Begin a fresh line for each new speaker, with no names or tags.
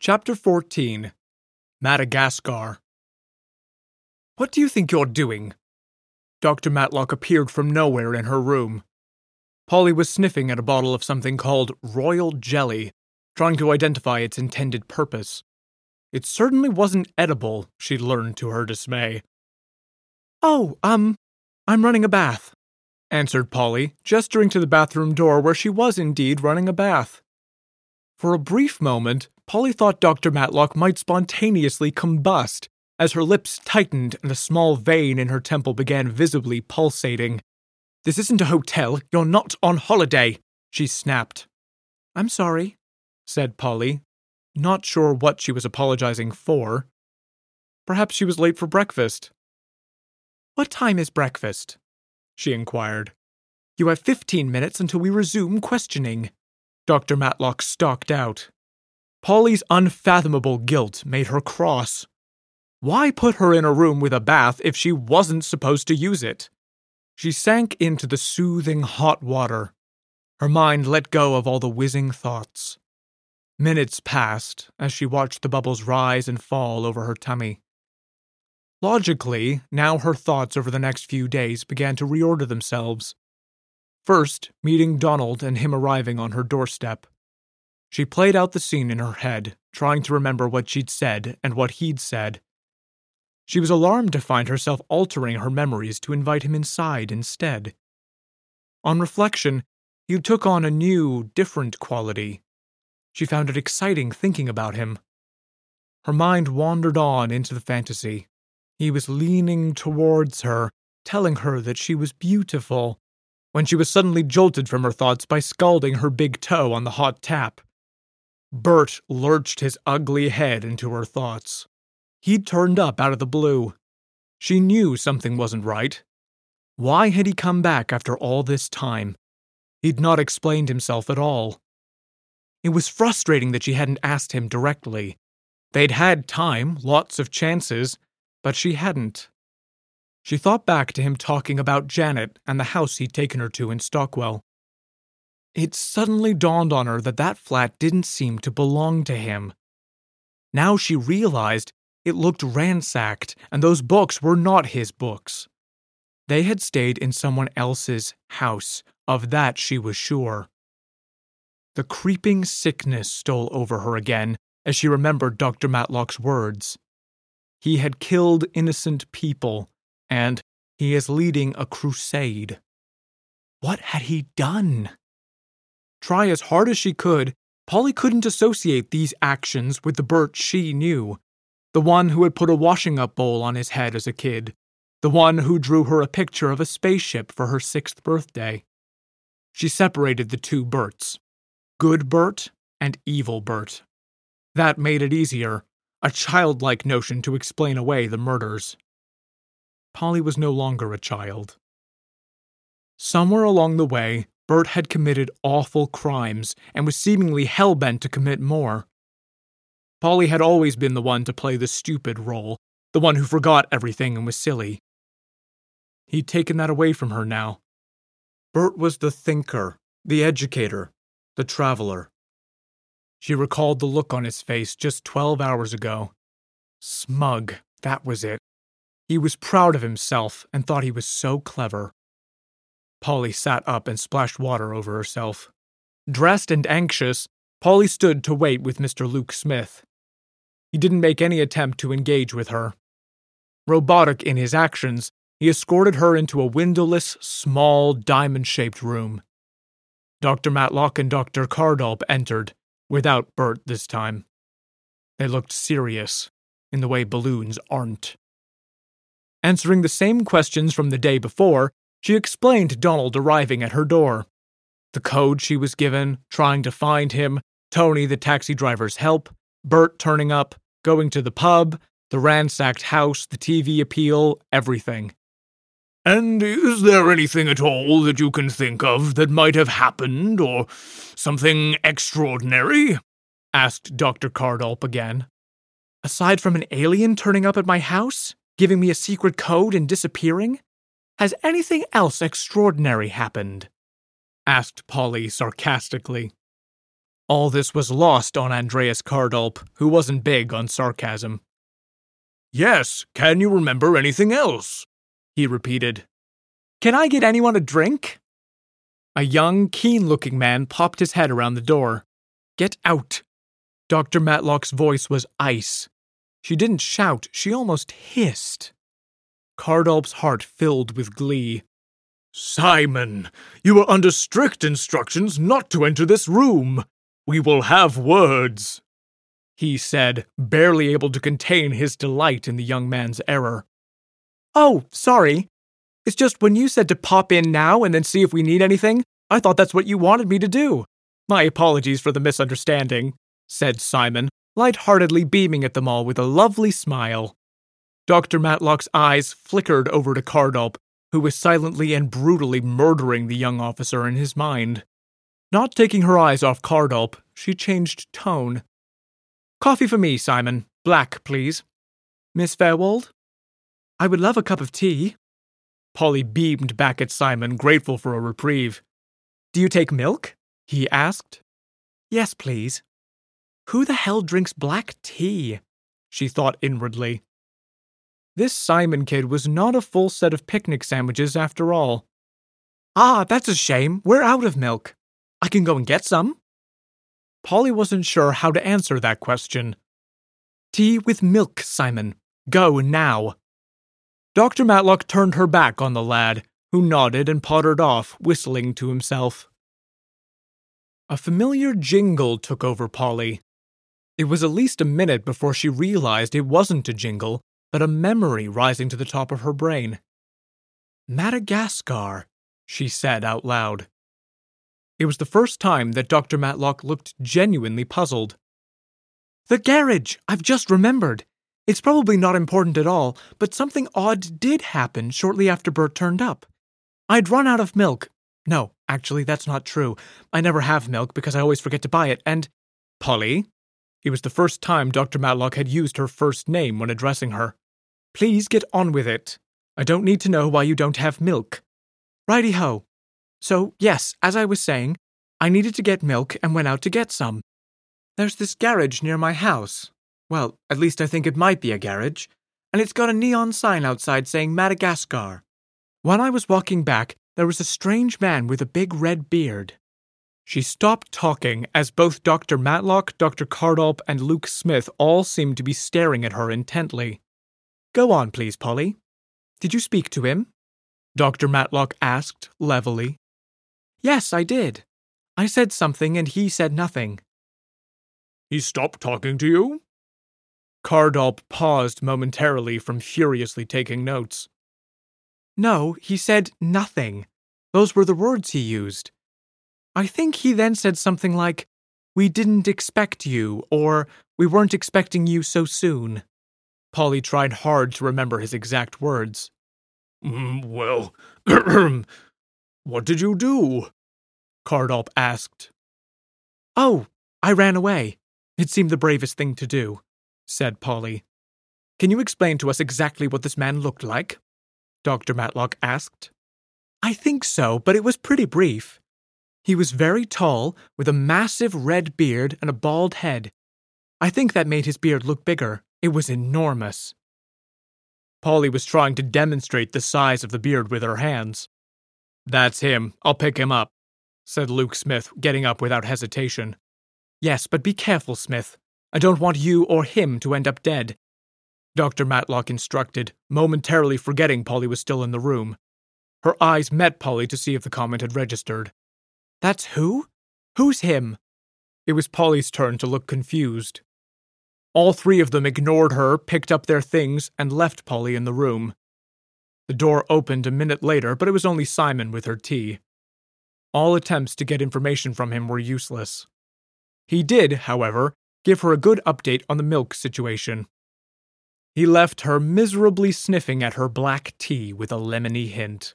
Chapter 14 Madagascar. What do you think you're doing? Dr. Matlock appeared from nowhere in her room. Polly was sniffing at a bottle of something called Royal Jelly, trying to identify its intended purpose. It certainly wasn't edible, she learned to her dismay. Oh, um, I'm running a bath, answered Polly, gesturing to the bathroom door where she was indeed running a bath. For a brief moment, Polly thought Dr. Matlock might spontaneously combust as her lips tightened and a small vein in her temple began visibly pulsating. This isn't a hotel. You're not on holiday, she snapped. I'm sorry, said Polly, not sure what she was apologizing for. Perhaps she was late for breakfast. What time is breakfast? she inquired. You have fifteen minutes until we resume questioning. Dr. Matlock stalked out. Polly's unfathomable guilt made her cross. Why put her in a room with a bath if she wasn't supposed to use it? She sank into the soothing hot water. Her mind let go of all the whizzing thoughts. Minutes passed as she watched the bubbles rise and fall over her tummy. Logically, now her thoughts over the next few days began to reorder themselves. First, meeting Donald and him arriving on her doorstep. She played out the scene in her head, trying to remember what she'd said and what he'd said. She was alarmed to find herself altering her memories to invite him inside instead. On reflection, he took on a new, different quality. She found it exciting thinking about him. Her mind wandered on into the fantasy. He was leaning towards her, telling her that she was beautiful, when she was suddenly jolted from her thoughts by scalding her big toe on the hot tap. Bert lurched his ugly head into her thoughts. He'd turned up out of the blue. She knew something wasn't right. Why had he come back after all this time? He'd not explained himself at all. It was frustrating that she hadn't asked him directly. They'd had time, lots of chances, but she hadn't. She thought back to him talking about Janet and the house he'd taken her to in Stockwell. It suddenly dawned on her that that flat didn't seem to belong to him. Now she realized it looked ransacked, and those books were not his books. They had stayed in someone else's house, of that she was sure. The creeping sickness stole over her again as she remembered Dr. Matlock's words. He had killed innocent people, and he is leading a crusade. What had he done? Try as hard as she could, Polly couldn't associate these actions with the Bert she knew. The one who had put a washing up bowl on his head as a kid. The one who drew her a picture of a spaceship for her sixth birthday. She separated the two Berts good Bert and evil Bert. That made it easier, a childlike notion to explain away the murders. Polly was no longer a child. Somewhere along the way, Bert had committed awful crimes and was seemingly hell bent to commit more. Polly had always been the one to play the stupid role, the one who forgot everything and was silly. He'd taken that away from her now. Bert was the thinker, the educator, the traveler. She recalled the look on his face just 12 hours ago. Smug, that was it. He was proud of himself and thought he was so clever. Polly sat up and splashed water over herself. Dressed and anxious, Polly stood to wait with Mr. Luke Smith. He didn't make any attempt to engage with her. Robotic in his actions, he escorted her into a windowless, small, diamond shaped room. Dr. Matlock and Dr. Cardolp entered, without Bert this time. They looked serious, in the way balloons aren't. Answering the same questions from the day before, she explained Donald arriving at her door. The code she was given, trying to find him, Tony the taxi driver's help, Bert turning up, going to the pub, the ransacked house, the TV appeal, everything.
And is there anything at all that you can think of that might have happened, or something extraordinary?
asked Dr. Cardolp again. Aside from an alien turning up at my house, giving me a secret code and disappearing? Has anything else extraordinary happened? asked Polly sarcastically. All this was lost on Andreas Cardolp, who wasn't big on sarcasm.
Yes, can you remember anything else?
He repeated. Can I get anyone a drink? A young, keen looking man popped his head around the door. Get out! Dr. Matlock's voice was ice. She didn't shout, she almost hissed. Cardolp's heart filled with glee.
Simon, you are under strict instructions not to enter this room. We will have words,
he said, barely able to contain his delight in the young man's error. Oh, sorry. It's just when you said to pop in now and then see if we need anything, I thought that's what you wanted me to do. My apologies for the misunderstanding, said Simon, light-heartedly beaming at them all with a lovely smile. Dr. Matlock's eyes flickered over to Cardolp, who was silently and brutally murdering the young officer in his mind. Not taking her eyes off Cardolp, she changed tone. Coffee for me, Simon. Black, please. Miss Fairwold? I would love a cup of tea. Polly beamed back at Simon, grateful for a reprieve. Do you take milk? he asked. Yes, please. Who the hell drinks black tea? she thought inwardly. This Simon kid was not a full set of picnic sandwiches after all. Ah, that's a shame. We're out of milk. I can go and get some. Polly wasn't sure how to answer that question. Tea with milk, Simon. Go now. Dr. Matlock turned her back on the lad, who nodded and pottered off, whistling to himself. A familiar jingle took over Polly. It was at least a minute before she realized it wasn't a jingle, but a memory rising to the top of her brain. Madagascar, she said out loud. It was the first time that Dr. Matlock looked genuinely puzzled. The garage! I've just remembered. It's probably not important at all, but something odd did happen shortly after Bert turned up. I'd run out of milk. No, actually, that's not true. I never have milk because I always forget to buy it, and. Polly? It was the first time Dr. Matlock had used her first name when addressing her. Please get on with it. I don't need to know why you don't have milk. Righty ho. So, yes, as I was saying, I needed to get milk and went out to get some. There's this garage near my house. Well, at least I think it might be a garage. And it's got a neon sign outside saying Madagascar. When I was walking back, there was a strange man with a big red beard. She stopped talking as both Dr. Matlock, Dr. Cardolp, and Luke Smith all seemed to be staring at her intently. Go on, please, Polly. Did you speak to him? Dr. Matlock asked, levelly. Yes, I did. I said something and he said nothing.
He stopped talking to you?
Cardolp paused momentarily from furiously taking notes. No, he said nothing. Those were the words he used. I think he then said something like, We didn't expect you, or We weren't expecting you so soon. Polly tried hard to remember his exact words.
Mm, well, what did you do? Cardolp asked.
Oh, I ran away. It seemed the bravest thing to do, said Polly. Can you explain to us exactly what this man looked like? Dr. Matlock asked. I think so, but it was pretty brief. He was very tall, with a massive red beard and a bald head. I think that made his beard look bigger. It was enormous. Polly was trying to demonstrate the size of the beard with her hands. That's him. I'll pick him up, said Luke Smith, getting up without hesitation. Yes, but be careful, Smith. I don't want you or him to end up dead. Dr. Matlock instructed, momentarily forgetting Polly was still in the room. Her eyes met Polly to see if the comment had registered. That's who? Who's him? It was Polly's turn to look confused. All three of them ignored her, picked up their things, and left Polly in the room. The door opened a minute later, but it was only Simon with her tea. All attempts to get information from him were useless. He did, however, give her a good update on the milk situation. He left her miserably sniffing at her black tea with a lemony hint.